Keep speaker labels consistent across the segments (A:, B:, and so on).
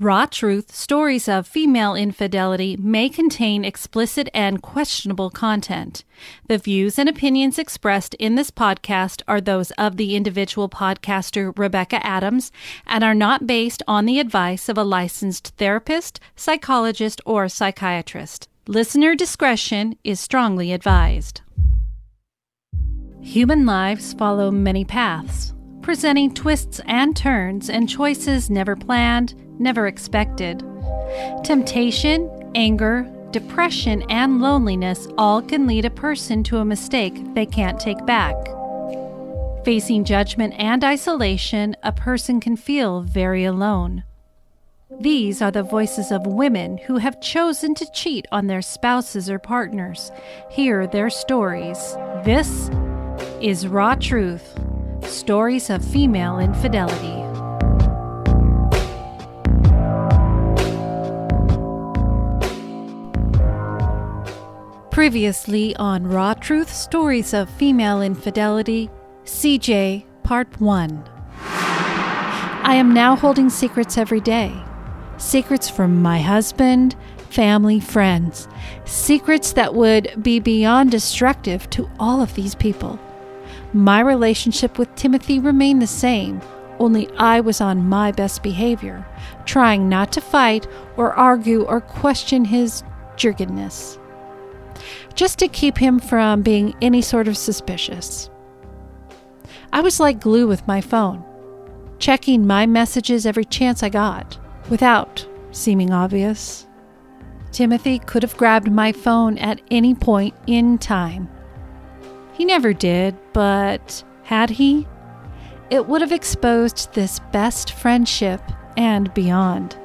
A: Raw Truth Stories of Female Infidelity may contain explicit and questionable content. The views and opinions expressed in this podcast are those of the individual podcaster Rebecca Adams and are not based on the advice of a licensed therapist, psychologist, or psychiatrist. Listener discretion is strongly advised. Human lives follow many paths, presenting twists and turns and choices never planned never expected. Temptation, anger, depression, and loneliness all can lead a person to a mistake they can't take back. Facing judgment and isolation, a person can feel very alone. These are the voices of women who have chosen to cheat on their spouses or partners. Hear their stories. This is Raw Truth Stories of Female Infidelity. Previously on Raw Truth Stories of Female Infidelity, CJ Part 1. I am now holding secrets every day. Secrets from my husband, family, friends. Secrets that would be beyond destructive to all of these people. My relationship with Timothy remained the same, only I was on my best behavior, trying not to fight or argue or question his jerkenness just to keep him from being any sort of suspicious. I was like glue with my phone, checking my messages every chance I got, without seeming obvious. Timothy could have grabbed my phone at any point in time. He never did, but had he? It would have exposed this best friendship and beyond.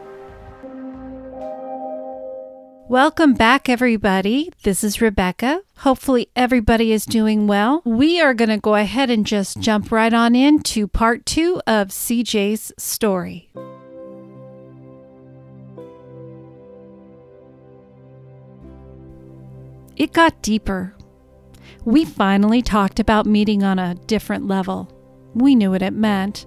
A: Welcome back, everybody. This is Rebecca. Hopefully, everybody is doing well. We are going to go ahead and just jump right on into part two of CJ's story. It got deeper. We finally talked about meeting on a different level. We knew what it meant.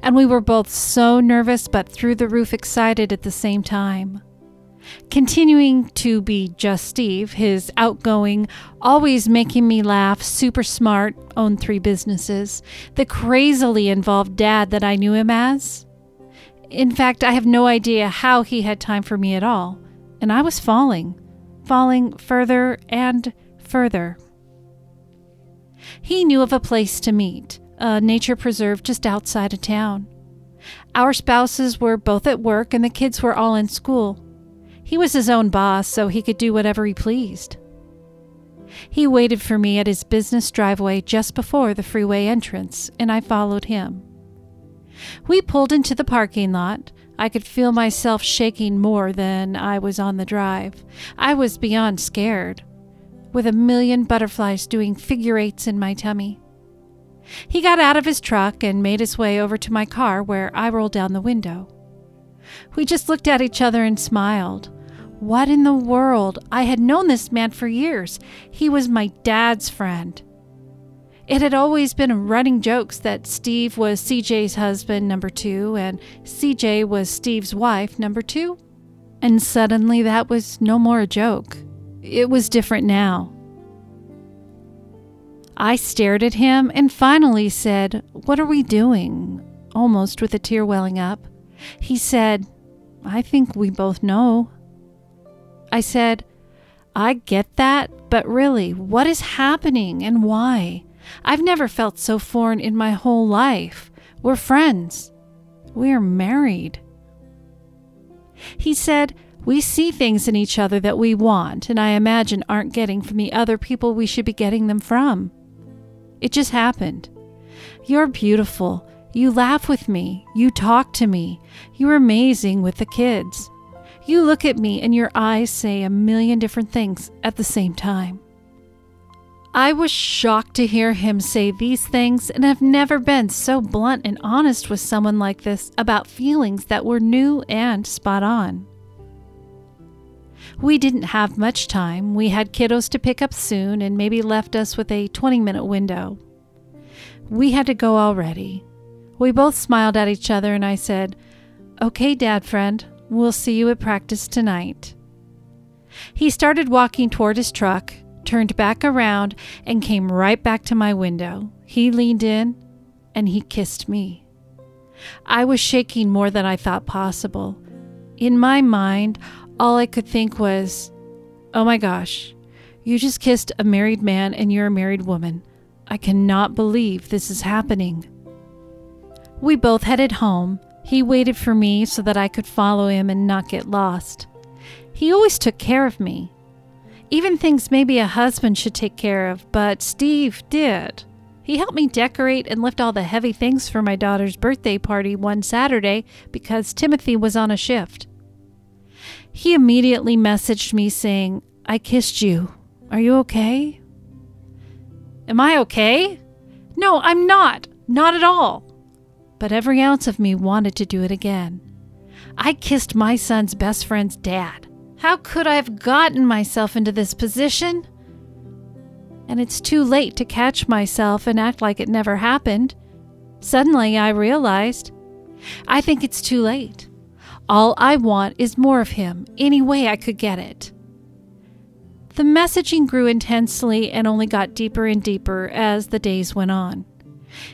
A: And we were both so nervous but through the roof excited at the same time continuing to be just Steve, his outgoing, always making me laugh, super smart, owned three businesses, the crazily involved dad that I knew him as. In fact, I have no idea how he had time for me at all, and I was falling, falling further and further. He knew of a place to meet, a nature preserve just outside of town. Our spouses were both at work and the kids were all in school. He was his own boss, so he could do whatever he pleased. He waited for me at his business driveway just before the freeway entrance, and I followed him. We pulled into the parking lot. I could feel myself shaking more than I was on the drive. I was beyond scared, with a million butterflies doing figure eights in my tummy. He got out of his truck and made his way over to my car, where I rolled down the window. We just looked at each other and smiled. What in the world? I had known this man for years. He was my dad's friend. It had always been running jokes that Steve was CJ's husband, number two, and CJ was Steve's wife, number two. And suddenly that was no more a joke. It was different now. I stared at him and finally said, What are we doing? almost with a tear welling up. He said, I think we both know. I said, I get that, but really, what is happening and why? I've never felt so foreign in my whole life. We're friends. We're married. He said, We see things in each other that we want and I imagine aren't getting from the other people we should be getting them from. It just happened. You're beautiful. You laugh with me. You talk to me. You're amazing with the kids. You look at me and your eyes say a million different things at the same time. I was shocked to hear him say these things and have never been so blunt and honest with someone like this about feelings that were new and spot on. We didn't have much time. We had kiddos to pick up soon and maybe left us with a 20 minute window. We had to go already. We both smiled at each other and I said, Okay, dad friend, We'll see you at practice tonight. He started walking toward his truck, turned back around, and came right back to my window. He leaned in and he kissed me. I was shaking more than I thought possible. In my mind, all I could think was, oh my gosh, you just kissed a married man and you're a married woman. I cannot believe this is happening. We both headed home. He waited for me so that I could follow him and not get lost. He always took care of me. Even things maybe a husband should take care of, but Steve did. He helped me decorate and lift all the heavy things for my daughter's birthday party one Saturday because Timothy was on a shift. He immediately messaged me saying, I kissed you. Are you okay? Am I okay? No, I'm not. Not at all. But every ounce of me wanted to do it again. I kissed my son's best friend's dad. How could I have gotten myself into this position? and it's too late to catch myself and act like it never happened. Suddenly, I realized I think it's too late. All I want is more of him, any way I could get it. The messaging grew intensely and only got deeper and deeper as the days went on.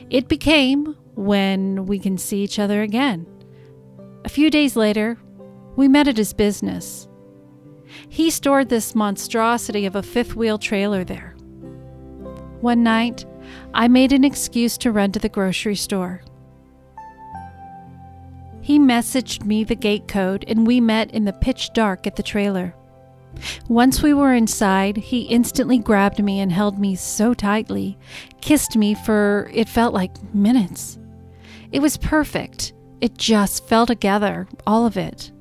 A: It became when we can see each other again. A few days later, we met at his business. He stored this monstrosity of a fifth wheel trailer there. One night, I made an excuse to run to the grocery store. He messaged me the gate code and we met in the pitch dark at the trailer. Once we were inside, he instantly grabbed me and held me so tightly, kissed me for it felt like minutes. It was perfect. It just fell together, all of it.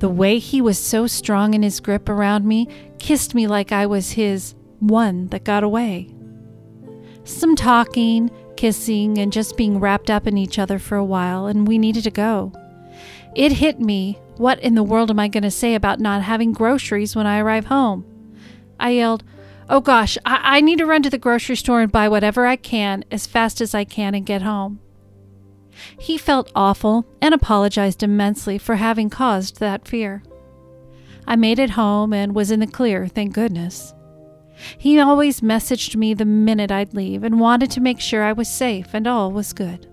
A: The way he was so strong in his grip around me kissed me like I was his one that got away. Some talking, kissing, and just being wrapped up in each other for a while, and we needed to go. It hit me what in the world am I going to say about not having groceries when I arrive home? I yelled, Oh gosh, I-, I need to run to the grocery store and buy whatever I can as fast as I can and get home. He felt awful and apologized immensely for having caused that fear. I made it home and was in the clear, thank goodness. He always messaged me the minute I'd leave and wanted to make sure I was safe and all was good.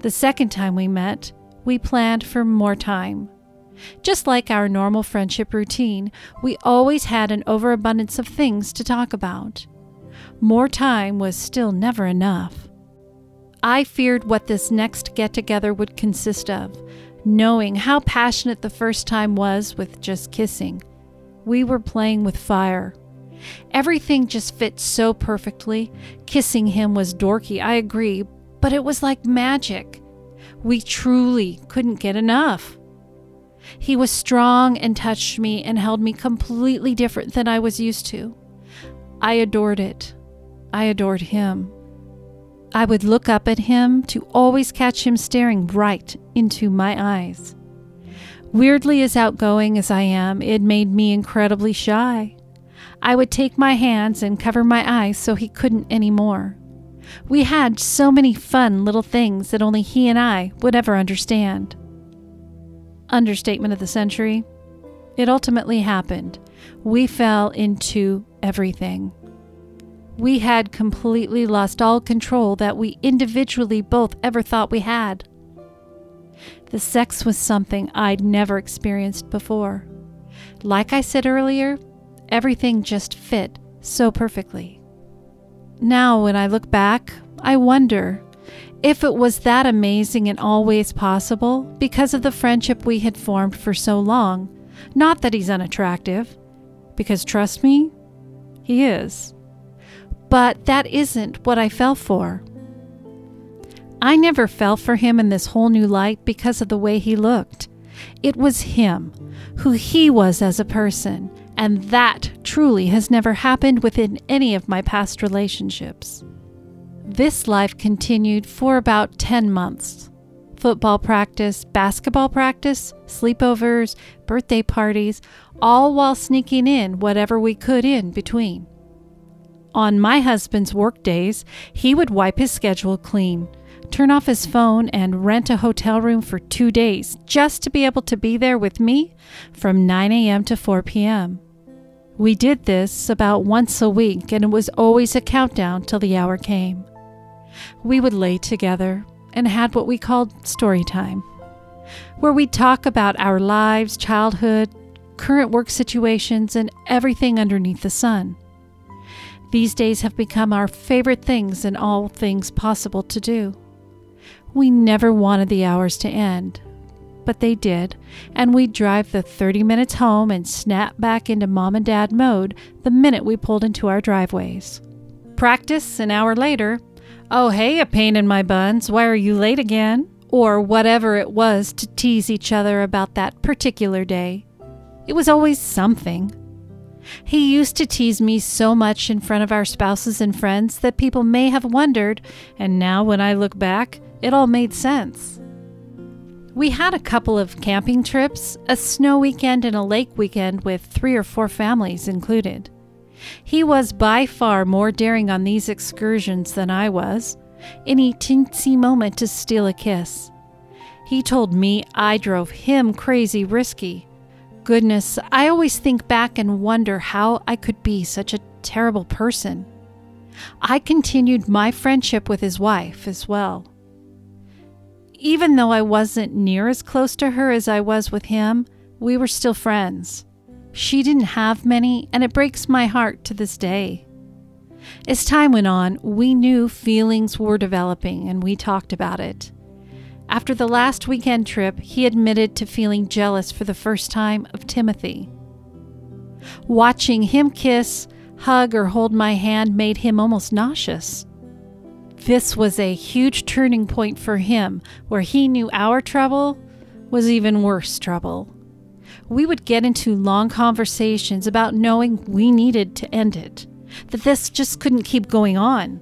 A: The second time we met, we planned for more time. Just like our normal friendship routine, we always had an overabundance of things to talk about. More time was still never enough. I feared what this next get together would consist of, knowing how passionate the first time was with just kissing we were playing with fire. Everything just fit so perfectly. Kissing him was dorky, I agree, but it was like magic. We truly couldn't get enough. He was strong and touched me and held me completely different than I was used to. I adored it. I adored him. I would look up at him to always catch him staring right into my eyes. Weirdly as outgoing as I am, it made me incredibly shy. I would take my hands and cover my eyes so he couldn't anymore. We had so many fun little things that only he and I would ever understand. Understatement of the century. It ultimately happened. We fell into everything. We had completely lost all control that we individually both ever thought we had. The sex was something I'd never experienced before. Like I said earlier, everything just fit so perfectly. Now, when I look back, I wonder if it was that amazing and always possible because of the friendship we had formed for so long. Not that he's unattractive, because trust me, he is. But that isn't what I fell for. I never fell for him in this whole new light because of the way he looked. It was him, who he was as a person, and that truly has never happened within any of my past relationships. This life continued for about 10 months. Football practice, basketball practice, sleepovers, birthday parties, all while sneaking in whatever we could in between. On my husband's work days, he would wipe his schedule clean turn off his phone, and rent a hotel room for two days just to be able to be there with me from 9 a.m. to 4 p.m. We did this about once a week, and it was always a countdown till the hour came. We would lay together and had what we called story time, where we'd talk about our lives, childhood, current work situations, and everything underneath the sun. These days have become our favorite things and all things possible to do. We never wanted the hours to end, but they did, and we'd drive the 30 minutes home and snap back into mom and dad mode the minute we pulled into our driveways. Practice an hour later. Oh, hey, a pain in my buns. Why are you late again? Or whatever it was to tease each other about that particular day. It was always something. He used to tease me so much in front of our spouses and friends that people may have wondered, and now when I look back, it all made sense. We had a couple of camping trips, a snow weekend, and a lake weekend with three or four families included. He was by far more daring on these excursions than I was. Any teensy moment to steal a kiss. He told me I drove him crazy risky goodness, I always think back and wonder how I could be such a terrible person. I continued my friendship with his wife as well. Even though I wasn't near as close to her as I was with him, we were still friends. She didn't have many, and it breaks my heart to this day. As time went on, we knew feelings were developing and we talked about it. After the last weekend trip, he admitted to feeling jealous for the first time of Timothy. Watching him kiss, hug, or hold my hand made him almost nauseous. This was a huge turning point for him, where he knew our trouble was even worse trouble. We would get into long conversations about knowing we needed to end it, that this just couldn't keep going on.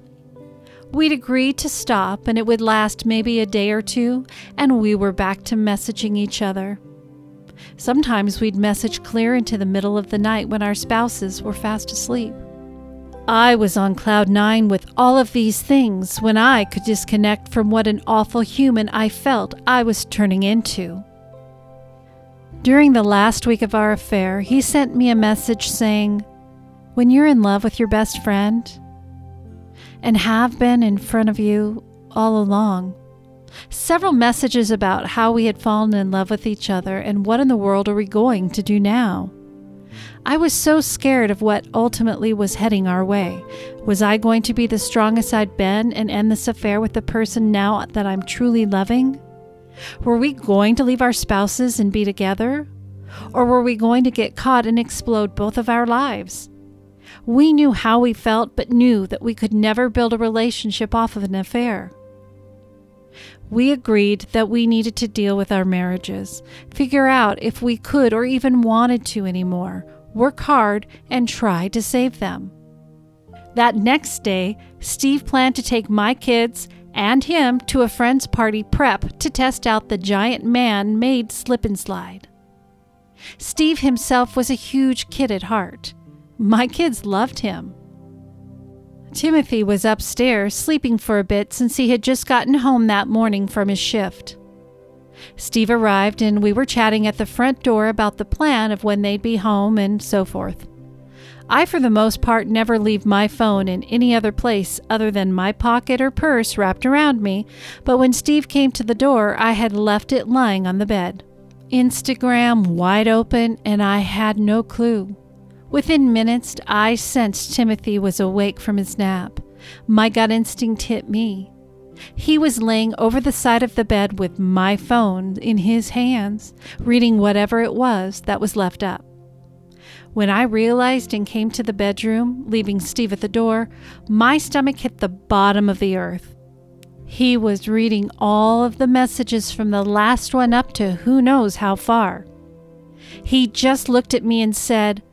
A: We'd agreed to stop, and it would last maybe a day or two, and we were back to messaging each other. Sometimes we'd message clear into the middle of the night when our spouses were fast asleep. I was on cloud nine with all of these things when I could disconnect from what an awful human I felt I was turning into. During the last week of our affair, he sent me a message saying, When you're in love with your best friend, and have been in front of you all along. Several messages about how we had fallen in love with each other and what in the world are we going to do now. I was so scared of what ultimately was heading our way. Was I going to be the strongest I'd been and end this affair with the person now that I'm truly loving? Were we going to leave our spouses and be together? Or were we going to get caught and explode both of our lives? We knew how we felt, but knew that we could never build a relationship off of an affair. We agreed that we needed to deal with our marriages, figure out if we could or even wanted to anymore, work hard, and try to save them. That next day, Steve planned to take my kids and him to a friend's party prep to test out the giant man made slip and slide. Steve himself was a huge kid at heart. My kids loved him. Timothy was upstairs sleeping for a bit since he had just gotten home that morning from his shift. Steve arrived and we were chatting at the front door about the plan of when they'd be home and so forth. I, for the most part, never leave my phone in any other place other than my pocket or purse wrapped around me, but when Steve came to the door, I had left it lying on the bed. Instagram wide open, and I had no clue. Within minutes, I sensed Timothy was awake from his nap. My gut instinct hit me. He was laying over the side of the bed with my phone in his hands, reading whatever it was that was left up. When I realized and came to the bedroom, leaving Steve at the door, my stomach hit the bottom of the earth. He was reading all of the messages from the last one up to who knows how far. He just looked at me and said,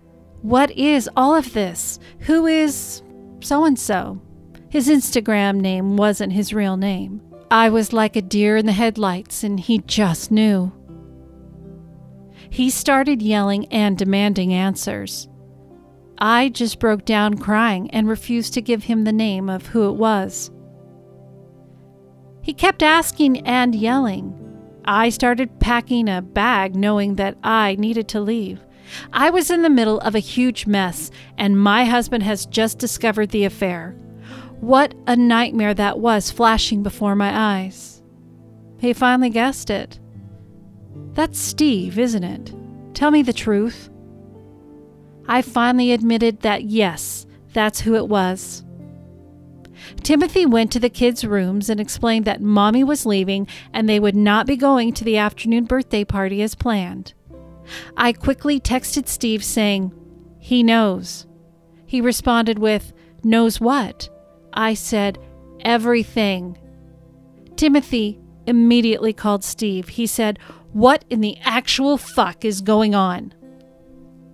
A: what is all of this? Who is so and so? His Instagram name wasn't his real name. I was like a deer in the headlights, and he just knew. He started yelling and demanding answers. I just broke down crying and refused to give him the name of who it was. He kept asking and yelling. I started packing a bag knowing that I needed to leave. I was in the middle of a huge mess, and my husband has just discovered the affair. What a nightmare that was flashing before my eyes. He finally guessed it. That's Steve, isn't it? Tell me the truth. I finally admitted that yes, that's who it was. Timothy went to the kids' rooms and explained that Mommy was leaving and they would not be going to the afternoon birthday party as planned. I quickly texted Steve saying, He knows. He responded with, Knows what? I said, Everything. Timothy immediately called Steve. He said, What in the actual fuck is going on?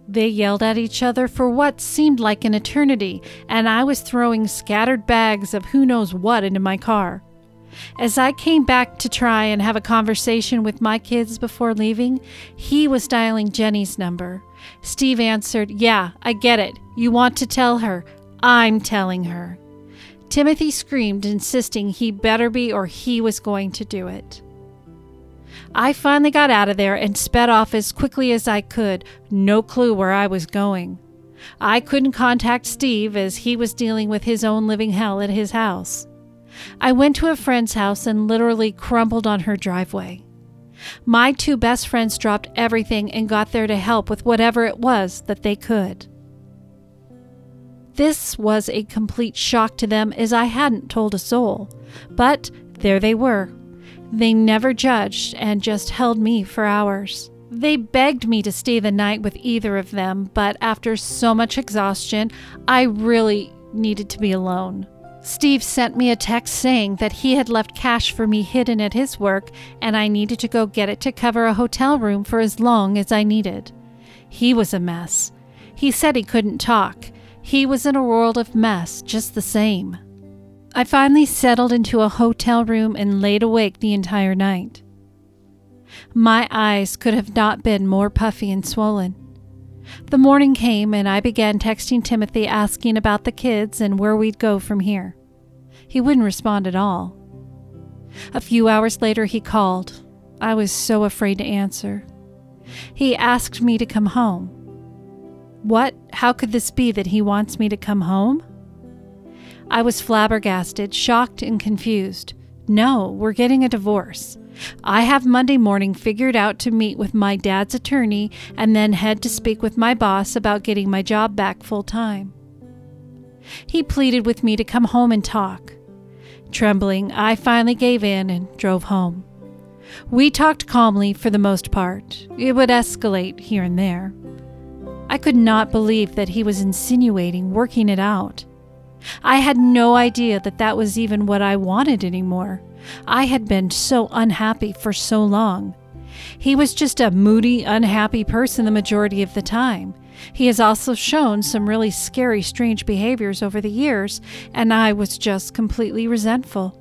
A: They yelled at each other for what seemed like an eternity, and I was throwing scattered bags of who knows what into my car. As I came back to try and have a conversation with my kids before leaving, he was dialing Jenny's number. Steve answered, Yeah, I get it. You want to tell her. I'm telling her. Timothy screamed, insisting he better be or he was going to do it. I finally got out of there and sped off as quickly as I could, no clue where I was going. I couldn't contact Steve as he was dealing with his own living hell at his house. I went to a friend's house and literally crumbled on her driveway. My two best friends dropped everything and got there to help with whatever it was that they could. This was a complete shock to them as I hadn't told a soul, but there they were, they never judged and just held me for hours. They begged me to stay the night with either of them, but after so much exhaustion, I really needed to be alone. Steve sent me a text saying that he had left cash for me hidden at his work and I needed to go get it to cover a hotel room for as long as I needed. He was a mess. He said he couldn't talk. He was in a world of mess just the same. I finally settled into a hotel room and laid awake the entire night. My eyes could have not been more puffy and swollen. The morning came and I began texting Timothy asking about the kids and where we'd go from here. He wouldn't respond at all. A few hours later, he called. I was so afraid to answer. He asked me to come home. What? How could this be that he wants me to come home? I was flabbergasted, shocked, and confused. No, we're getting a divorce. I have Monday morning figured out to meet with my dad's attorney and then head to speak with my boss about getting my job back full time. He pleaded with me to come home and talk. Trembling, I finally gave in and drove home. We talked calmly for the most part. It would escalate here and there. I could not believe that he was insinuating working it out. I had no idea that that was even what I wanted anymore. I had been so unhappy for so long. He was just a moody, unhappy person the majority of the time. He has also shown some really scary, strange behaviors over the years, and I was just completely resentful.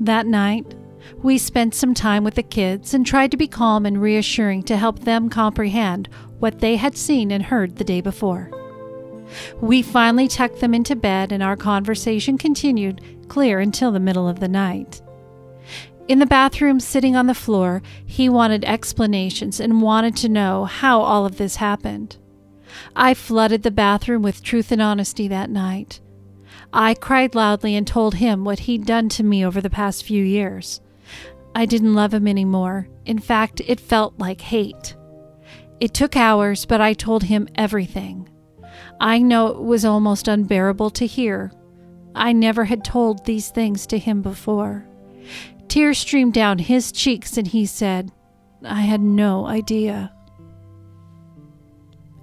A: That night, we spent some time with the kids and tried to be calm and reassuring to help them comprehend what they had seen and heard the day before. We finally tucked them into bed, and our conversation continued clear until the middle of the night. In the bathroom, sitting on the floor, he wanted explanations and wanted to know how all of this happened. I flooded the bathroom with truth and honesty that night. I cried loudly and told him what he'd done to me over the past few years. I didn't love him anymore. In fact, it felt like hate. It took hours, but I told him everything. I know it was almost unbearable to hear. I never had told these things to him before. Tears streamed down his cheeks, and he said, I had no idea.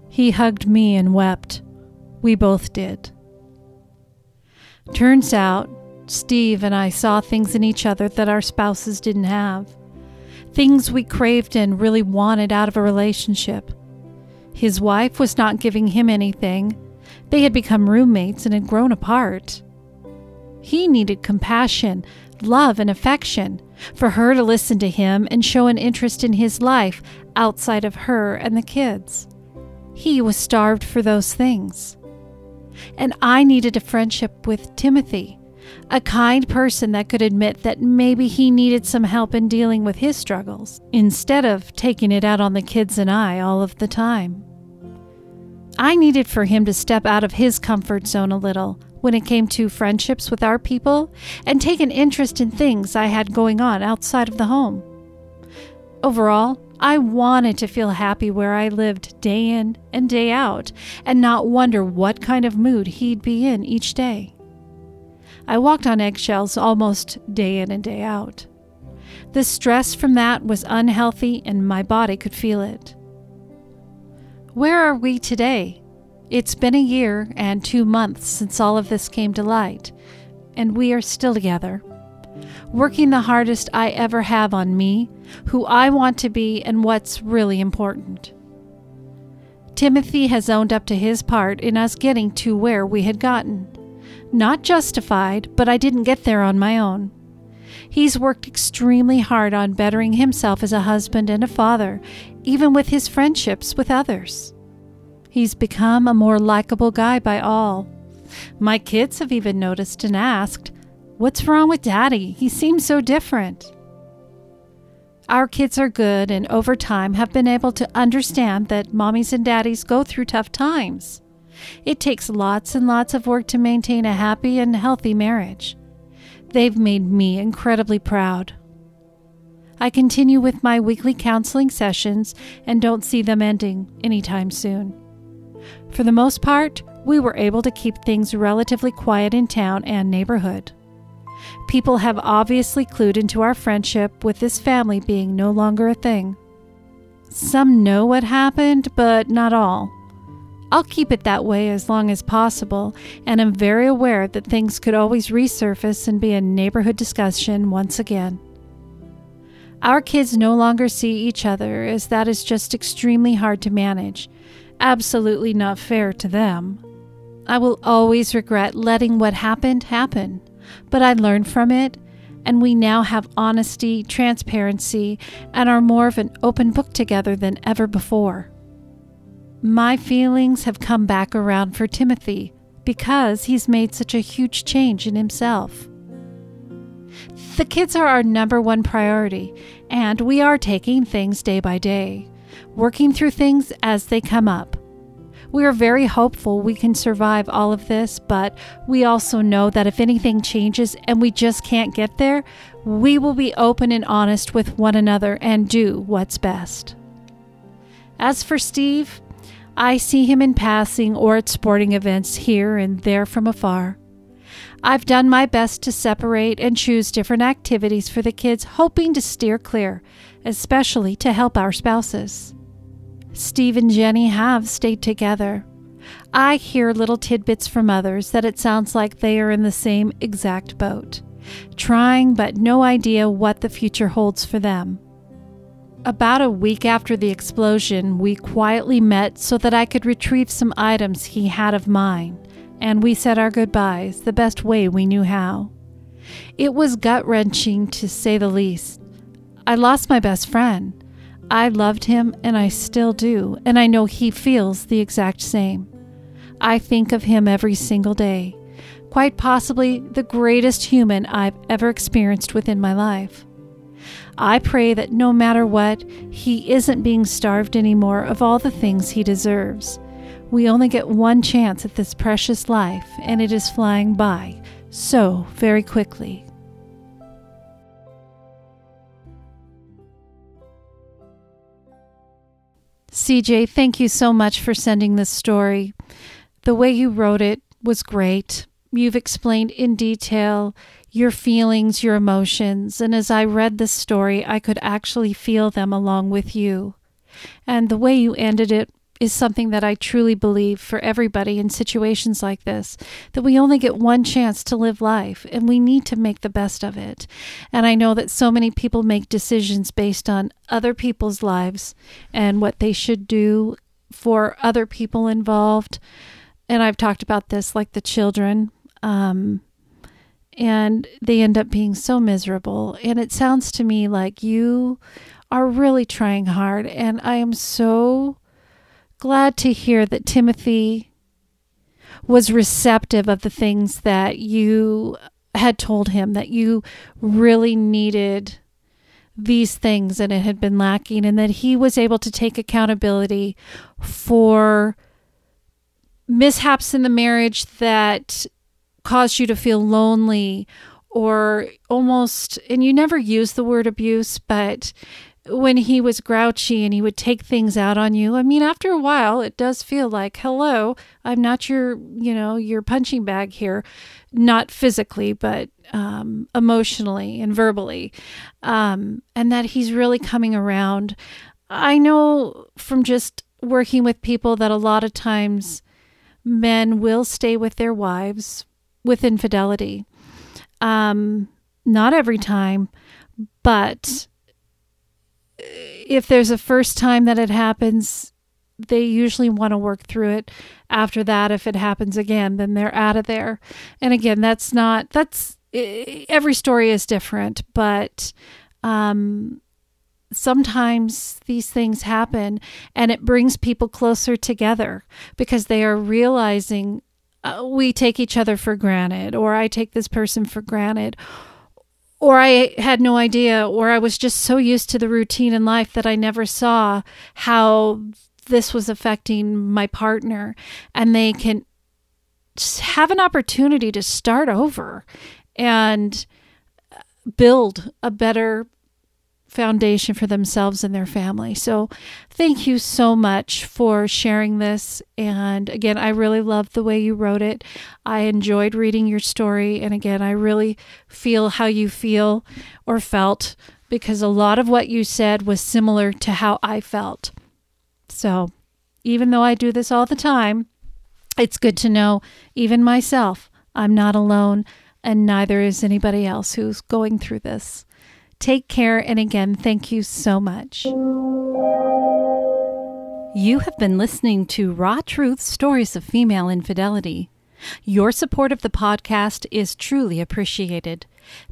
A: He hugged me and wept. We both did. Turns out, Steve and I saw things in each other that our spouses didn't have. Things we craved and really wanted out of a relationship. His wife was not giving him anything. They had become roommates and had grown apart. He needed compassion, love, and affection, for her to listen to him and show an interest in his life outside of her and the kids. He was starved for those things. And I needed a friendship with Timothy, a kind person that could admit that maybe he needed some help in dealing with his struggles, instead of taking it out on the kids and I all of the time. I needed for him to step out of his comfort zone a little when it came to friendships with our people and take an interest in things I had going on outside of the home. Overall, I wanted to feel happy where I lived day in and day out and not wonder what kind of mood he'd be in each day. I walked on eggshells almost day in and day out. The stress from that was unhealthy and my body could feel it. Where are we today? It's been a year and two months since all of this came to light, and we are still together. Working the hardest I ever have on me, who I want to be, and what's really important. Timothy has owned up to his part in us getting to where we had gotten. Not justified, but I didn't get there on my own. He's worked extremely hard on bettering himself as a husband and a father, even with his friendships with others. He's become a more likable guy by all. My kids have even noticed and asked, What's wrong with Daddy? He seems so different. Our kids are good and over time have been able to understand that mommies and daddies go through tough times. It takes lots and lots of work to maintain a happy and healthy marriage. They've made me incredibly proud. I continue with my weekly counseling sessions and don't see them ending anytime soon. For the most part, we were able to keep things relatively quiet in town and neighborhood. People have obviously clued into our friendship with this family being no longer a thing. Some know what happened, but not all. I'll keep it that way as long as possible, and am very aware that things could always resurface and be a neighborhood discussion once again. Our kids no longer see each other, as that is just extremely hard to manage, absolutely not fair to them. I will always regret letting what happened happen, but I learned from it, and we now have honesty, transparency, and are more of an open book together than ever before. My feelings have come back around for Timothy because he's made such a huge change in himself. The kids are our number one priority, and we are taking things day by day, working through things as they come up. We are very hopeful we can survive all of this, but we also know that if anything changes and we just can't get there, we will be open and honest with one another and do what's best. As for Steve, I see him in passing or at sporting events here and there from afar. I've done my best to separate and choose different activities for the kids, hoping to steer clear, especially to help our spouses. Steve and Jenny have stayed together. I hear little tidbits from others that it sounds like they are in the same exact boat, trying but no idea what the future holds for them. About a week after the explosion, we quietly met so that I could retrieve some items he had of mine, and we said our goodbyes the best way we knew how. It was gut wrenching to say the least. I lost my best friend. I loved him, and I still do, and I know he feels the exact same. I think of him every single day, quite possibly the greatest human I've ever experienced within my life. I pray that no matter what, he isn't being starved anymore of all the things he deserves. We only get one chance at this precious life, and it is flying by so very quickly. CJ, thank you so much for sending this story. The way you wrote it was great. You've explained in detail your feelings, your emotions, and as I read this story, I could actually feel them along with you. And the way you ended it is something that I truly believe for everybody in situations like this that we only get one chance to live life and we need to make the best of it. And I know that so many people make decisions based on other people's lives and what they should do for other people involved. And I've talked about this like the children. Um, and they end up being so miserable. And it sounds to me like you are really trying hard. And I am so glad to hear that Timothy was receptive of the things that you had told him that you really needed these things and it had been lacking, and that he was able to take accountability for mishaps in the marriage that caused you to feel lonely or almost, and you never use the word abuse, but when he was grouchy and he would take things out on you. I mean, after a while, it does feel like, hello, I'm not your, you know, your punching bag here, not physically, but um, emotionally and verbally, um, and that he's really coming around. I know from just working with people that a lot of times men will stay with their wives with infidelity. Um, not every time, but if there's a first time that it happens, they usually want to work through it. After that, if it happens again, then they're out of there. And again, that's not, that's, every story is different, but um, sometimes these things happen and it brings people closer together because they are realizing uh, we take each other for granted, or I take this person for granted, or I had no idea, or I was just so used to the routine in life that I never saw how this was affecting my partner. And they can have an opportunity to start over and uh, build a better foundation for themselves and their family. So, thank you so much for sharing this. And again, I really loved the way you wrote it. I enjoyed reading your story. And again, I really feel how you feel or felt because a lot of what you said was similar to how I felt. So, even though I do this all the time, it's good to know, even myself, I'm not alone, and neither is anybody else who's going through this. Take care, and again, thank you so much. You have been listening to Raw Truth Stories of Female Infidelity. Your support of the podcast is truly appreciated.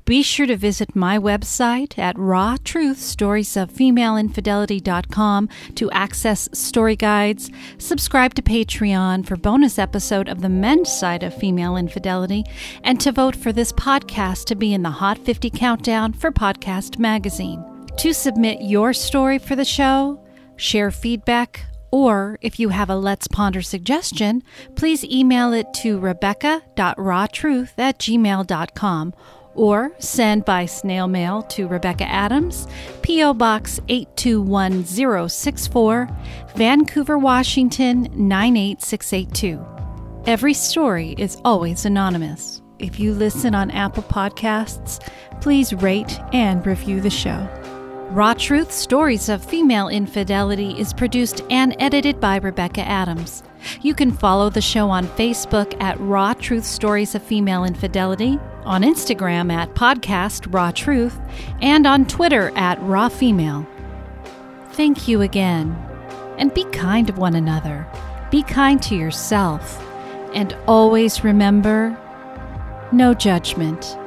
A: Be sure to visit my website at rawtruthstoriesoffemaleinfidelity.com to access story guides, subscribe to Patreon for bonus episode of the men's side of female infidelity, and to vote for this podcast to be in the Hot 50 countdown for Podcast Magazine. To submit your story for the show, share feedback, or if you have a Let's Ponder suggestion, please email it to rebecca.rawtruth at gmail.com or send by snail mail to Rebecca Adams, P.O. Box 821064, Vancouver, Washington 98682. Every story is always anonymous. If you listen on Apple Podcasts, please rate and review the show. Raw Truth Stories of Female Infidelity is produced and edited by Rebecca Adams. You can follow the show on Facebook at Raw Truth Stories of Female Infidelity, on Instagram at Podcast Raw Truth, and on Twitter at Raw Female. Thank you again. And be kind to one another. Be kind to yourself. And always remember no judgment.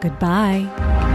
A: Goodbye.